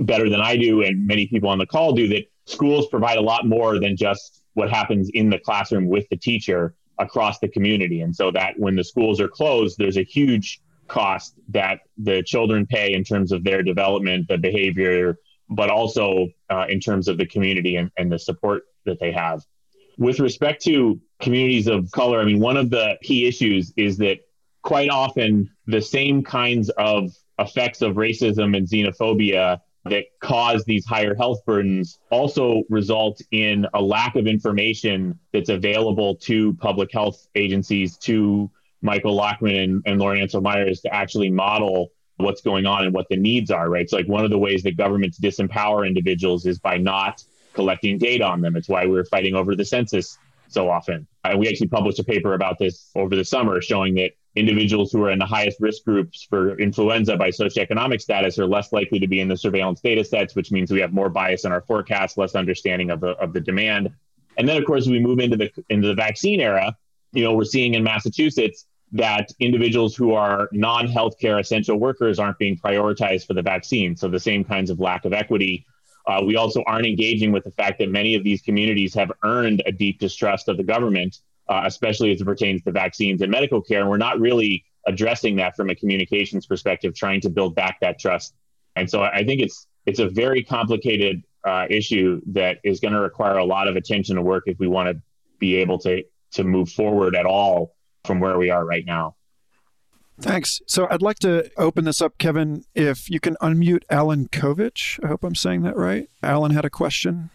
S1: better than I do, and many people on the call do, that schools provide a lot more than just what happens in the classroom with the teacher across the community. And so that when the schools are closed, there's a huge cost that the children pay in terms of their development, the behavior, but also uh, in terms of the community and, and the support that they have. With respect to communities of color, I mean, one of the key issues is that quite often the same kinds of effects of racism and xenophobia that cause these higher health burdens also result in a lack of information that's available to public health agencies, to Michael Lachmann and, and Lauren Ancel Myers to actually model what's going on and what the needs are, right? So, like one of the ways that governments disempower individuals is by not collecting data on them. It's why we are fighting over the census so often. And we actually published a paper about this over the summer showing that individuals who are in the highest risk groups for influenza by socioeconomic status are less likely to be in the surveillance data sets, which means we have more bias in our forecasts, less understanding of the, of the demand. And then, of course, we move into the into the vaccine era. You know, we're seeing in Massachusetts that individuals who are non-healthcare essential workers aren't being prioritized for the vaccine. So the same kinds of lack of equity. Uh, we also aren't engaging with the fact that many of these communities have earned a deep distrust of the government, uh, especially as it pertains to vaccines and medical care. And we're not really addressing that from a communications perspective, trying to build back that trust. And so I think it's it's a very complicated uh, issue that is going to require a lot of attention and work if we want to be able to to move forward at all from where we are right now.
S2: Thanks. So I'd like to open this up, Kevin. If you can unmute Alan Kovich. I hope I'm saying that right. Alan had a question.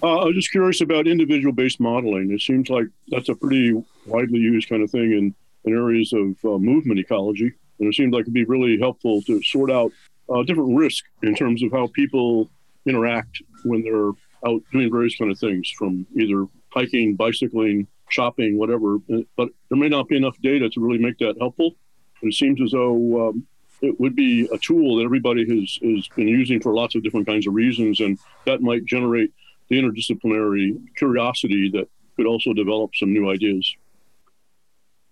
S6: Uh, I was just curious about individual based modeling. It seems like that's a pretty widely used kind of thing in, in areas of uh, movement ecology. And it seems like it'd be really helpful to sort out uh, different risk in terms of how people interact when they're out doing various kind of things from either hiking, bicycling, shopping, whatever. But there may not be enough data to really make that helpful. It seems as though um, it would be a tool that everybody has, has been using for lots of different kinds of reasons, and that might generate the interdisciplinary curiosity that could also develop some new ideas.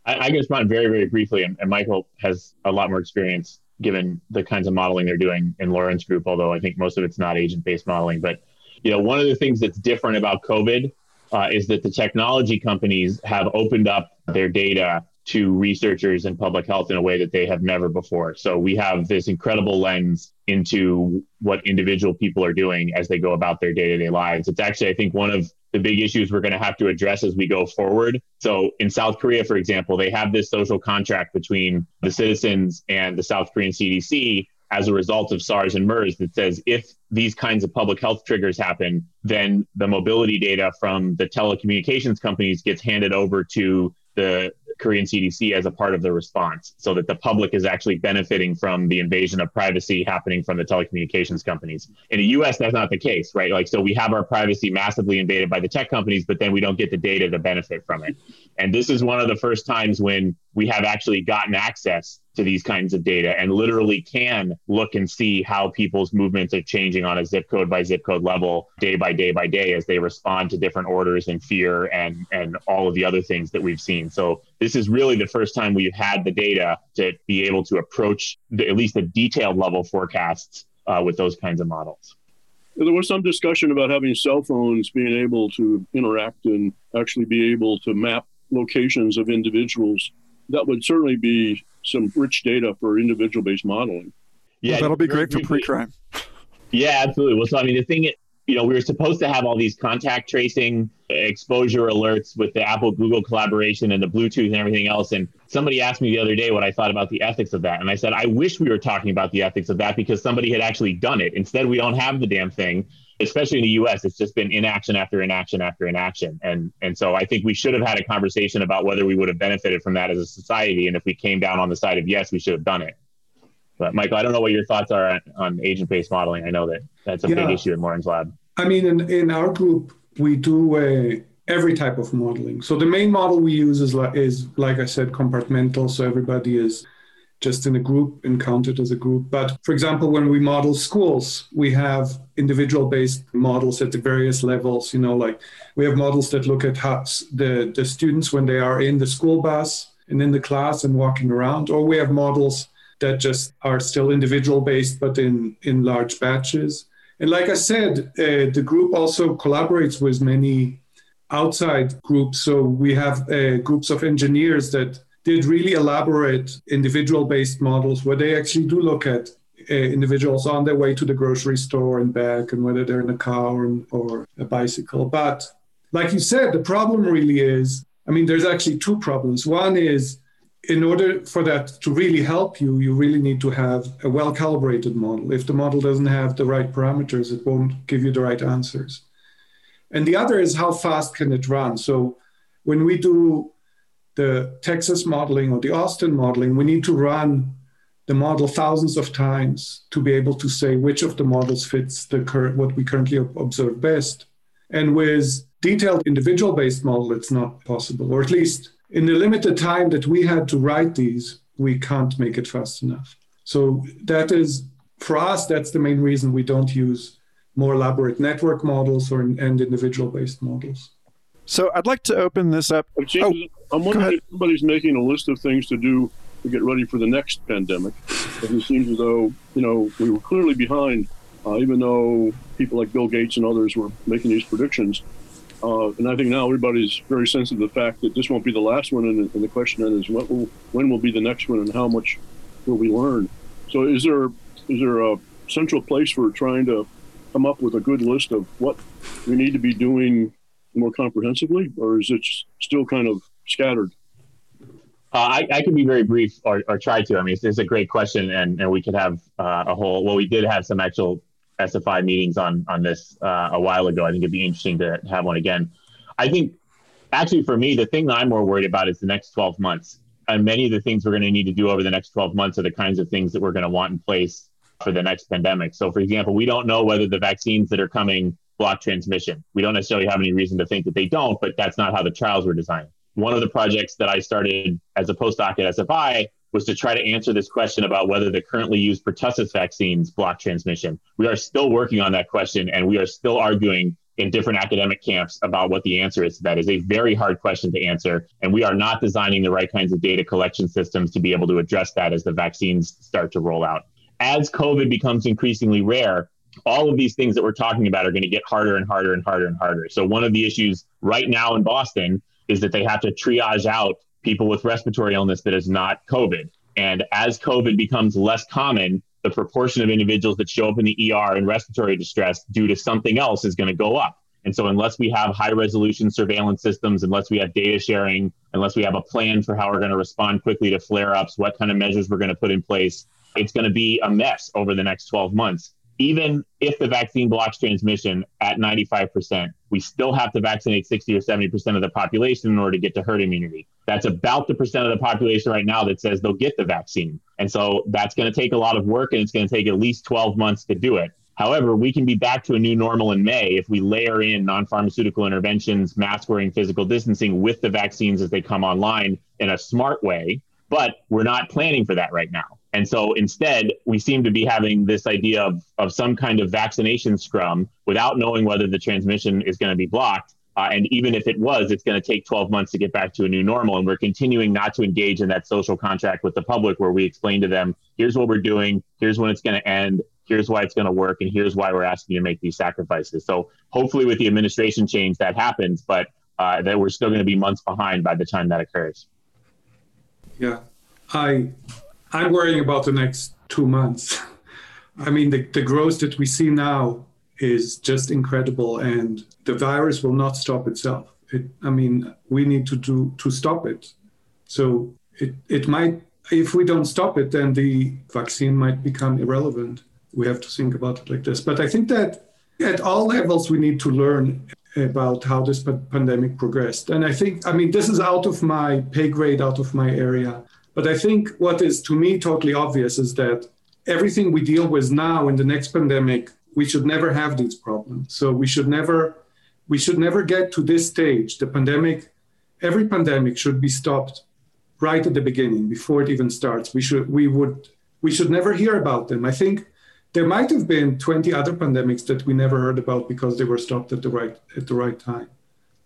S1: I, I can respond very, very briefly, and, and Michael has a lot more experience given the kinds of modeling they're doing in Lauren's group, although I think most of it's not agent-based modeling. But you know, one of the things that's different about COVID uh, is that the technology companies have opened up their data to researchers and public health in a way that they have never before. So we have this incredible lens into what individual people are doing as they go about their day to day lives. It's actually, I think, one of the big issues we're going to have to address as we go forward. So in South Korea, for example, they have this social contract between the citizens and the South Korean CDC as a result of SARS and MERS that says if these kinds of public health triggers happen, then the mobility data from the telecommunications companies gets handed over to the Korean CDC as a part of the response so that the public is actually benefiting from the invasion of privacy happening from the telecommunications companies. In the US, that's not the case, right? Like, so we have our privacy massively invaded by the tech companies, but then we don't get the data to benefit from it. And this is one of the first times when we have actually gotten access to these kinds of data and literally can look and see how people's movements are changing on a zip code by zip code level day by day by day as they respond to different orders and fear and and all of the other things that we've seen. So this is really the first time we've had the data to be able to approach the, at least the detailed level forecasts uh, with those kinds of models.
S6: There was some discussion about having cell phones being able to interact and actually be able to map locations of individuals that would certainly be some rich data for individual based modeling.
S2: Yeah, well, that'll be great for pre crime.
S1: Yeah, absolutely. Well, so I mean, the thing, is, you know, we were supposed to have all these contact tracing exposure alerts with the Apple Google collaboration and the Bluetooth and everything else. And somebody asked me the other day what I thought about the ethics of that. And I said, I wish we were talking about the ethics of that because somebody had actually done it. Instead, we don't have the damn thing especially in the US, it's just been inaction after inaction after inaction. And and so I think we should have had a conversation about whether we would have benefited from that as a society. And if we came down on the side of yes, we should have done it. But Michael, I don't know what your thoughts are on, on agent-based modeling. I know that that's a yeah. big issue in Lauren's lab.
S4: I mean, in, in our group, we do uh, every type of modeling. So the main model we use is like, is like I said, compartmental. So everybody is just in a group and counted as a group. But for example, when we model schools, we have individual based models at the various levels. You know, like we have models that look at how the, the students when they are in the school bus and in the class and walking around, or we have models that just are still individual based but in, in large batches. And like I said, uh, the group also collaborates with many outside groups. So we have uh, groups of engineers that did really elaborate individual based models where they actually do look at uh, individuals on their way to the grocery store and back and whether they're in a car or, or a bicycle. But like you said, the problem really is I mean, there's actually two problems. One is in order for that to really help you, you really need to have a well calibrated model. If the model doesn't have the right parameters, it won't give you the right answers. And the other is how fast can it run? So when we do the Texas modeling or the Austin modeling, we need to run the model thousands of times to be able to say which of the models fits the current what we currently observe best. And with detailed individual based model, it's not possible, or at least in the limited time that we had to write these, we can't make it fast enough. So that is, for us, that's the main reason we don't use more elaborate network models or and individual based models.
S2: So I'd like to open this up.
S6: oh, I'm wondering if somebody's making a list of things to do to get ready for the next pandemic. it seems as though, you know, we were clearly behind, uh, even though people like Bill Gates and others were making these predictions. Uh, and I think now everybody's very sensitive to the fact that this won't be the last one. And, and the question then is, what will, when will be the next one, and how much will we learn? So, is there is there a central place for trying to come up with a good list of what we need to be doing more comprehensively, or is it still kind of scattered?
S1: Uh, I, I, can be very brief or, or try to. I mean, it's, it's a great question, and, and we could have uh, a whole. Well, we did have some actual SFI meetings on on this uh, a while ago. I think it'd be interesting to have one again. I think actually for me, the thing that I'm more worried about is the next 12 months. And many of the things we're going to need to do over the next 12 months are the kinds of things that we're going to want in place for the next pandemic. So, for example, we don't know whether the vaccines that are coming block transmission. We don't necessarily have any reason to think that they don't, but that's not how the trials were designed. One of the projects that I started as a postdoc at SFI was to try to answer this question about whether the currently used pertussis vaccines block transmission. We are still working on that question, and we are still arguing in different academic camps about what the answer is to that is a very hard question to answer and we are not designing the right kinds of data collection systems to be able to address that as the vaccines start to roll out as covid becomes increasingly rare all of these things that we're talking about are going to get harder and harder and harder and harder so one of the issues right now in boston is that they have to triage out people with respiratory illness that is not COVID. And as COVID becomes less common, the proportion of individuals that show up in the ER in respiratory distress due to something else is going to go up. And so, unless we have high resolution surveillance systems, unless we have data sharing, unless we have a plan for how we're going to respond quickly to flare ups, what kind of measures we're going to put in place, it's going to be a mess over the next 12 months even if the vaccine blocks transmission at 95%, we still have to vaccinate 60 or 70% of the population in order to get to herd immunity. That's about the percent of the population right now that says they'll get the vaccine. And so that's going to take a lot of work and it's going to take at least 12 months to do it. However, we can be back to a new normal in May if we layer in non pharmaceutical interventions, mask wearing, physical distancing with the vaccines as they come online in a smart way. But we're not planning for that right now. And so instead, we seem to be having this idea of, of some kind of vaccination scrum without knowing whether the transmission is going to be blocked. Uh, and even if it was, it's going to take 12 months to get back to a new normal. And we're continuing not to engage in that social contract with the public where we explain to them here's what we're doing, here's when it's going to end, here's why it's going to work, and here's why we're asking you to make these sacrifices. So hopefully, with the administration change, that happens, but uh, that we're still going to be months behind by the time that occurs.
S4: Yeah. I I'm worrying about the next two months. I mean, the, the growth that we see now is just incredible, and the virus will not stop itself. It, I mean, we need to do to stop it. So it, it might, if we don't stop it, then the vaccine might become irrelevant. We have to think about it like this. But I think that at all levels, we need to learn about how this pandemic progressed. And I think, I mean, this is out of my pay grade, out of my area. But I think what is to me totally obvious is that everything we deal with now in the next pandemic, we should never have these problems. So we should never we should never get to this stage. The pandemic, every pandemic should be stopped right at the beginning before it even starts. We should we would we should never hear about them. I think there might have been 20 other pandemics that we never heard about because they were stopped at the right at the right time.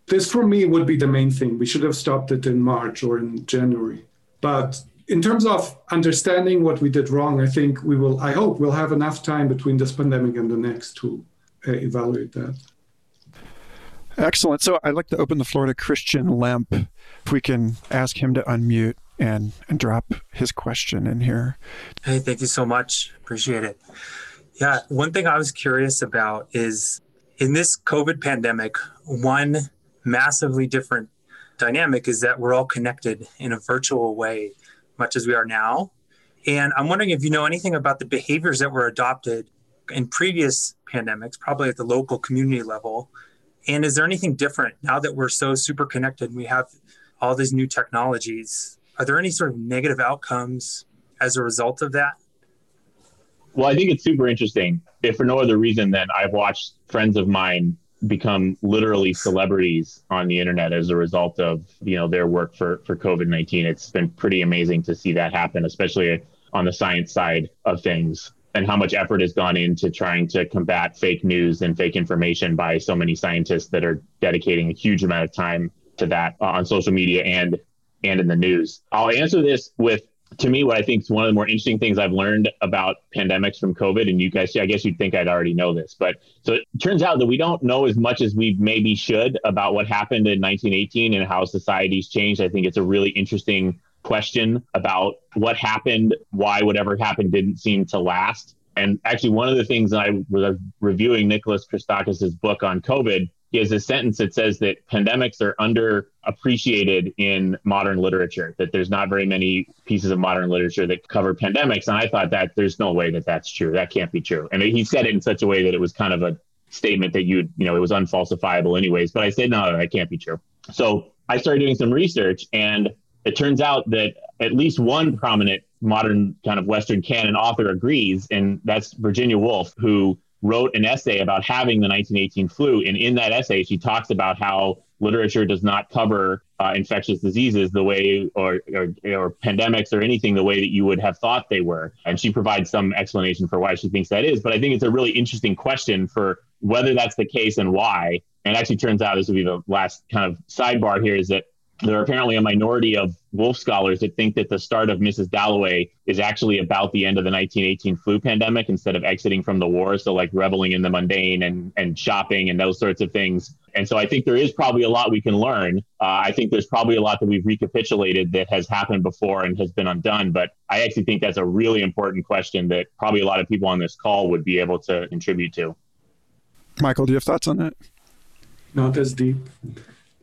S4: This for me would be the main thing. We should have stopped it in March or in January. But in terms of understanding what we did wrong, I think we will, I hope we'll have enough time between this pandemic and the next to uh, evaluate that.
S2: Excellent. So I'd like to open the floor to Christian Lemp. If we can ask him to unmute and, and drop his question in here.
S7: Hey, thank you so much. Appreciate it. Yeah, one thing I was curious about is in this COVID pandemic, one massively different dynamic is that we're all connected in a virtual way, much as we are now. And I'm wondering if you know anything about the behaviors that were adopted in previous pandemics, probably at the local community level. And is there anything different now that we're so super connected and we have all these new technologies? Are there any sort of negative outcomes as a result of that?
S1: Well, I think it's super interesting. If for no other reason than I've watched friends of mine become literally celebrities on the internet as a result of you know their work for for COVID nineteen. It's been pretty amazing to see that happen, especially on the science side of things, and how much effort has gone into trying to combat fake news and fake information by so many scientists that are dedicating a huge amount of time to that uh, on social media and and in the news. I'll answer this with to me, what I think is one of the more interesting things I've learned about pandemics from COVID, and you guys, I guess you'd think I'd already know this, but so it turns out that we don't know as much as we maybe should about what happened in 1918 and how societies changed. I think it's a really interesting question about what happened, why whatever happened didn't seem to last. And actually, one of the things that I was reviewing Nicholas Christakis' book on COVID he has a sentence that says that pandemics are underappreciated in modern literature, that there's not very many pieces of modern literature that cover pandemics. And I thought that there's no way that that's true. That can't be true. And he said it in such a way that it was kind of a statement that you you know, it was unfalsifiable anyways. But I said, no, that can't be true. So I started doing some research and it turns out that at least one prominent modern kind of Western canon author agrees, and that's Virginia Woolf, who wrote an essay about having the 1918 flu. And in that essay, she talks about how literature does not cover uh, infectious diseases the way, or, or, or pandemics or anything the way that you would have thought they were. And she provides some explanation for why she thinks that is. But I think it's a really interesting question for whether that's the case and why. And actually turns out this will be the last kind of sidebar here is that there are apparently a minority of Woolf scholars that think that the start of Mrs. Dalloway is actually about the end of the 1918 flu pandemic instead of exiting from the war. So, like reveling in the mundane and, and shopping and those sorts of things. And so, I think there is probably a lot we can learn. Uh, I think there's probably a lot that we've recapitulated that has happened before and has been undone. But I actually think that's a really important question that probably a lot of people on this call would be able to contribute to.
S2: Michael, do you have thoughts on that?
S4: Not as deep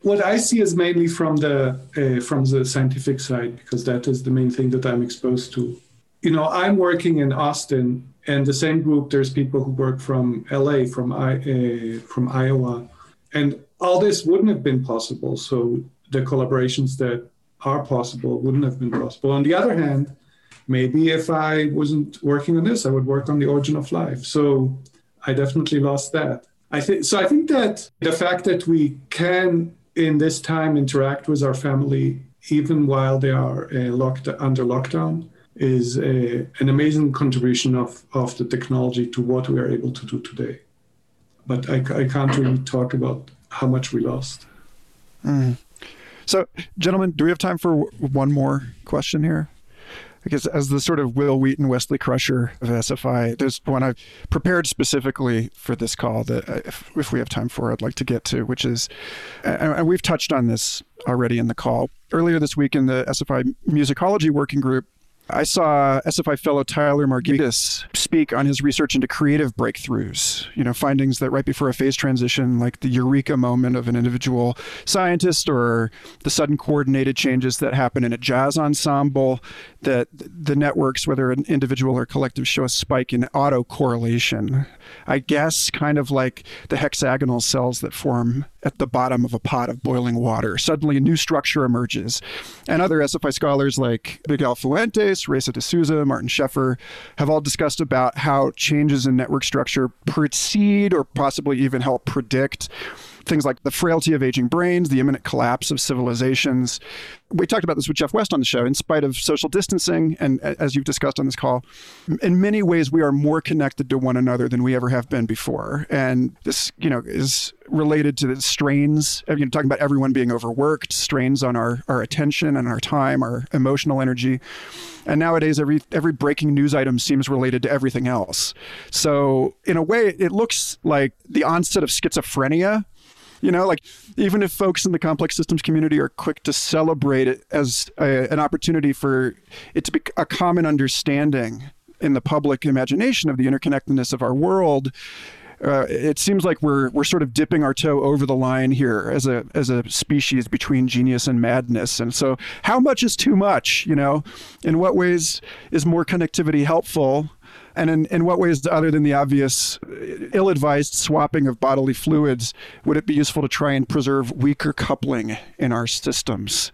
S4: what I see is mainly from the uh, from the scientific side because that is the main thing that I'm exposed to. You know, I'm working in Austin, and the same group. There's people who work from LA, from I, uh, from Iowa, and all this wouldn't have been possible. So the collaborations that are possible wouldn't have been possible. On the other hand, maybe if I wasn't working on this, I would work on the origin of life. So I definitely lost that. I think so. I think that the fact that we can in this time interact with our family even while they are uh, locked under lockdown is a, an amazing contribution of, of the technology to what we are able to do today. But I, I can't really talk about how much we lost.
S2: Mm. So, gentlemen, do we have time for one more question here? Because as the sort of Wil Wheaton, Wesley Crusher of SFI, there's one I've prepared specifically for this call that uh, if, if we have time for, I'd like to get to, which is, and we've touched on this already in the call. Earlier this week in the SFI Musicology Working Group, I saw SFI fellow Tyler Marghetis speak on his research into creative breakthroughs, you know, findings that right before a phase transition, like the eureka moment of an individual scientist or the sudden coordinated changes that happen in a jazz ensemble, that the networks, whether an individual or collective, show a spike in autocorrelation. I guess kind of like the hexagonal cells that form at the bottom of a pot of boiling water. Suddenly a new structure emerges. And other SFI scholars like Miguel Fuentes, Raissa D'Souza, Martin Scheffer have all discussed about how changes in network structure precede or possibly even help predict things like the frailty of aging brains, the imminent collapse of civilizations. We talked about this with Jeff West on the show. In spite of social distancing, and as you've discussed on this call, in many ways we are more connected to one another than we ever have been before. And this, you know, is related to the strains. You know, talking about everyone being overworked, strains on our our attention and our time, our emotional energy. And nowadays, every every breaking news item seems related to everything else. So in a way, it looks like the onset of schizophrenia you know, like even if folks in the complex systems community are quick to celebrate it as a, an opportunity for it to be a common understanding in the public imagination of the interconnectedness of our world, uh, it seems like we're we're sort of dipping our toe over the line here as a as a species between genius and madness. And so, how much is too much? You know, in what ways is more connectivity helpful? And in, in what ways, other than the obvious ill advised swapping of bodily fluids, would it be useful to try and preserve weaker coupling in our systems?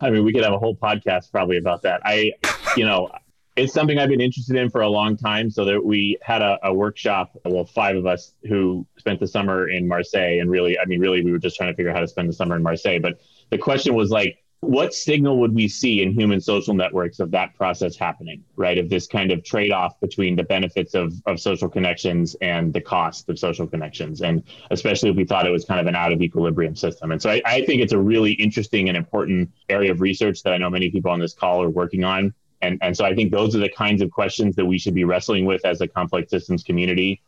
S1: I mean, we could have a whole podcast probably about that. I, you know, it's something I've been interested in for a long time. So that we had a, a, workshop, well, five of us who spent the summer in Marseille, and really, I mean, really, we were just trying to figure out how to spend the summer in Marseille. But the question was like, what signal would we see in human social networks of that process happening right? Of this kind of trade-off between the benefits of, of social connections and the cost of social connections and especially if we thought it was kind of an out of equilibrium system. And so I, I think it's a really interesting and important area of research that i know many people on this call are working on. And, and so i think those are the kinds of questions that we should be wrestling with as a complex systems community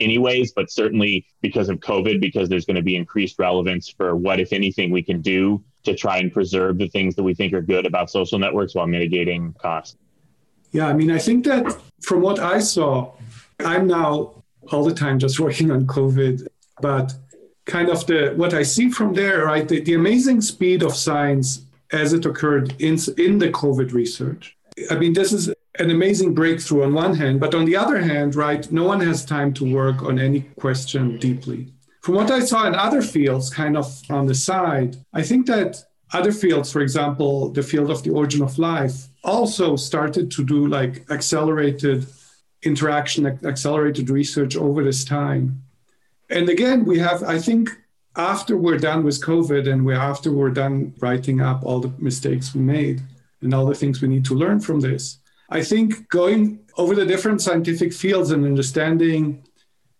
S1: anyways, but certainly because of COVID, because there's going to be increased relevance for what, if anything, we can do to try and preserve the things that we think are good about social networks while mitigating costs.
S4: Yeah, I mean, I think that from what I saw, I'm now all the time just *laughs* working on COVID, but kind of the what I see from there, right? The, the amazing speed of science as it occurred in in the COVID research. I mean, this is an amazing breakthrough on one hand, but on the other hand, right, no one has time to work on any question deeply. From what I saw in other fields, kind of on the side, I think that other fields, for example, the field of the origin of life, also started to do like accelerated interaction, accelerated research over this time. And again, we have, I think, after we're done with COVID and we're after we're done writing up all the mistakes we made and all the things we need to learn from this, I think going over the different scientific fields and understanding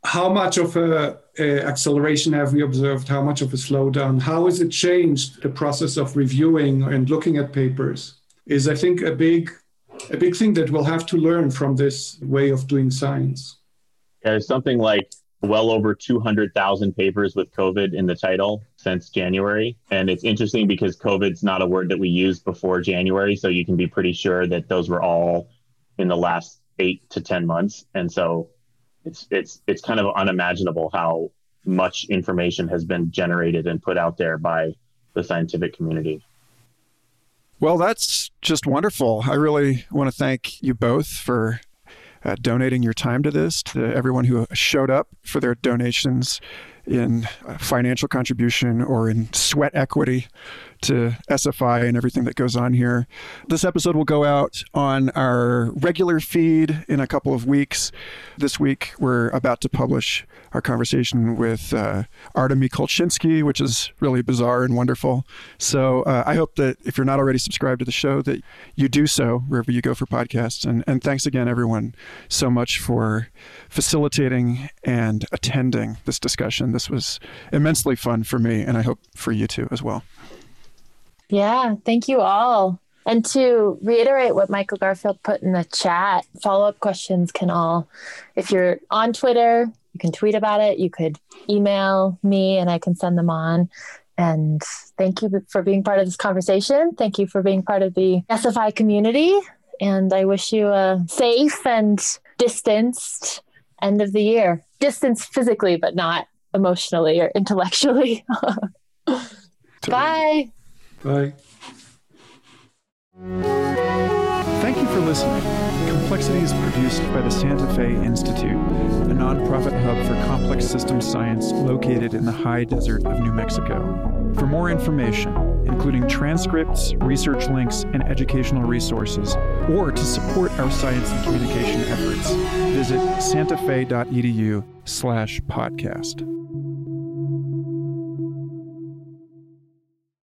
S4: how much of a, a, acceleration have we observed? How much of a slowdown? How has it changed the process of reviewing and looking at papers is i think a big a big thing that we'll have to learn from this way of doing science.
S1: There's something like well over 200,000 papers with covid in the title since january. And it's interesting because covid's not a word that we used before january so you can be pretty sure that those were all in the last 8 to 10 months. And so it's it's it's kind of unimaginable how much information has been generated and put out there by the scientific community.
S2: Well, that's just wonderful. I really want to thank you both for uh, donating your time to this, to everyone who showed up for their donations in financial contribution or in sweat equity to SFI and everything that goes on here. This episode will go out on our regular feed in a couple of weeks. This week, we're about to publish our conversation with uh, Artemy Kolchinsky, which is really bizarre and wonderful. So uh, I hope that if you're not already subscribed to the show, that you do so wherever you go for podcasts. And, and thanks again, everyone, so much for facilitating and attending this discussion. This was immensely fun for me, and I hope for you too as well.
S3: Yeah, thank you all. And to reiterate what Michael Garfield put in the chat, follow up questions can all, if you're on Twitter, you can tweet about it. You could email me and I can send them on. And thank you for being part of this conversation. Thank you for being part of the SFI community. And I wish you a safe and distanced end of the year. Distance physically, but not emotionally or intellectually. *laughs* Bye.
S4: Bye.
S2: Thank you for listening. Complexity is produced by the Santa Fe Institute, a nonprofit hub for complex systems science located in the high desert of New Mexico. For more information, including transcripts, research links, and educational resources, or to support our science and communication efforts, visit santafe.edu slash podcast.